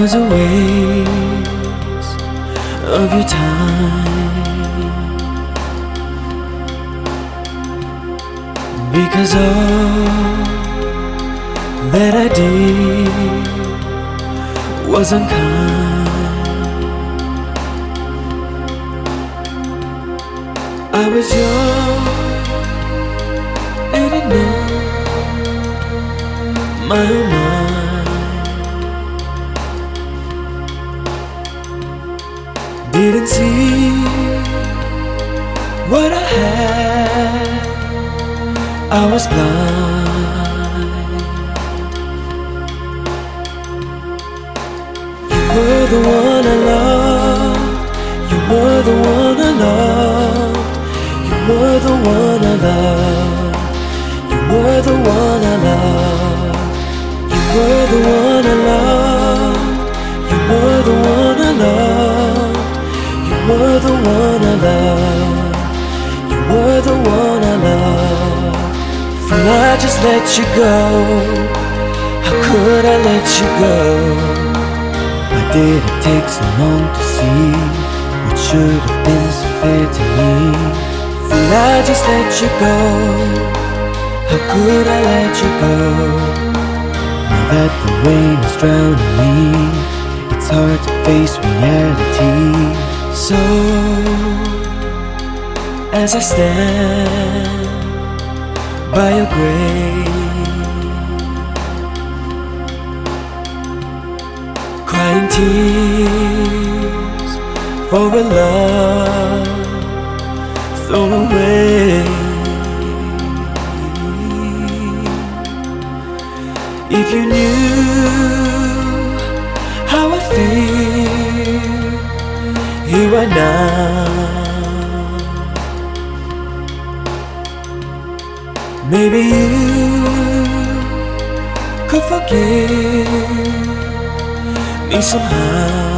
was a waste of your time because all that I did was unkind. I was young and know my mind. Didn't see what I had. I was blind. You were the one I loved. You were the one I loved. You were the one I loved. You were the one I loved. One I loved. You were the one I loved. And I just let you go. How could I let you go? Why did it take so long to see what should have been so clear to me? And I just let you go. How could I let you go? Now that the rain is drowning me, it's hard to face reality. So, as I stand by your grave, crying tears for a love thrown away. If you knew how I feel, now. Maybe you could forgive me somehow.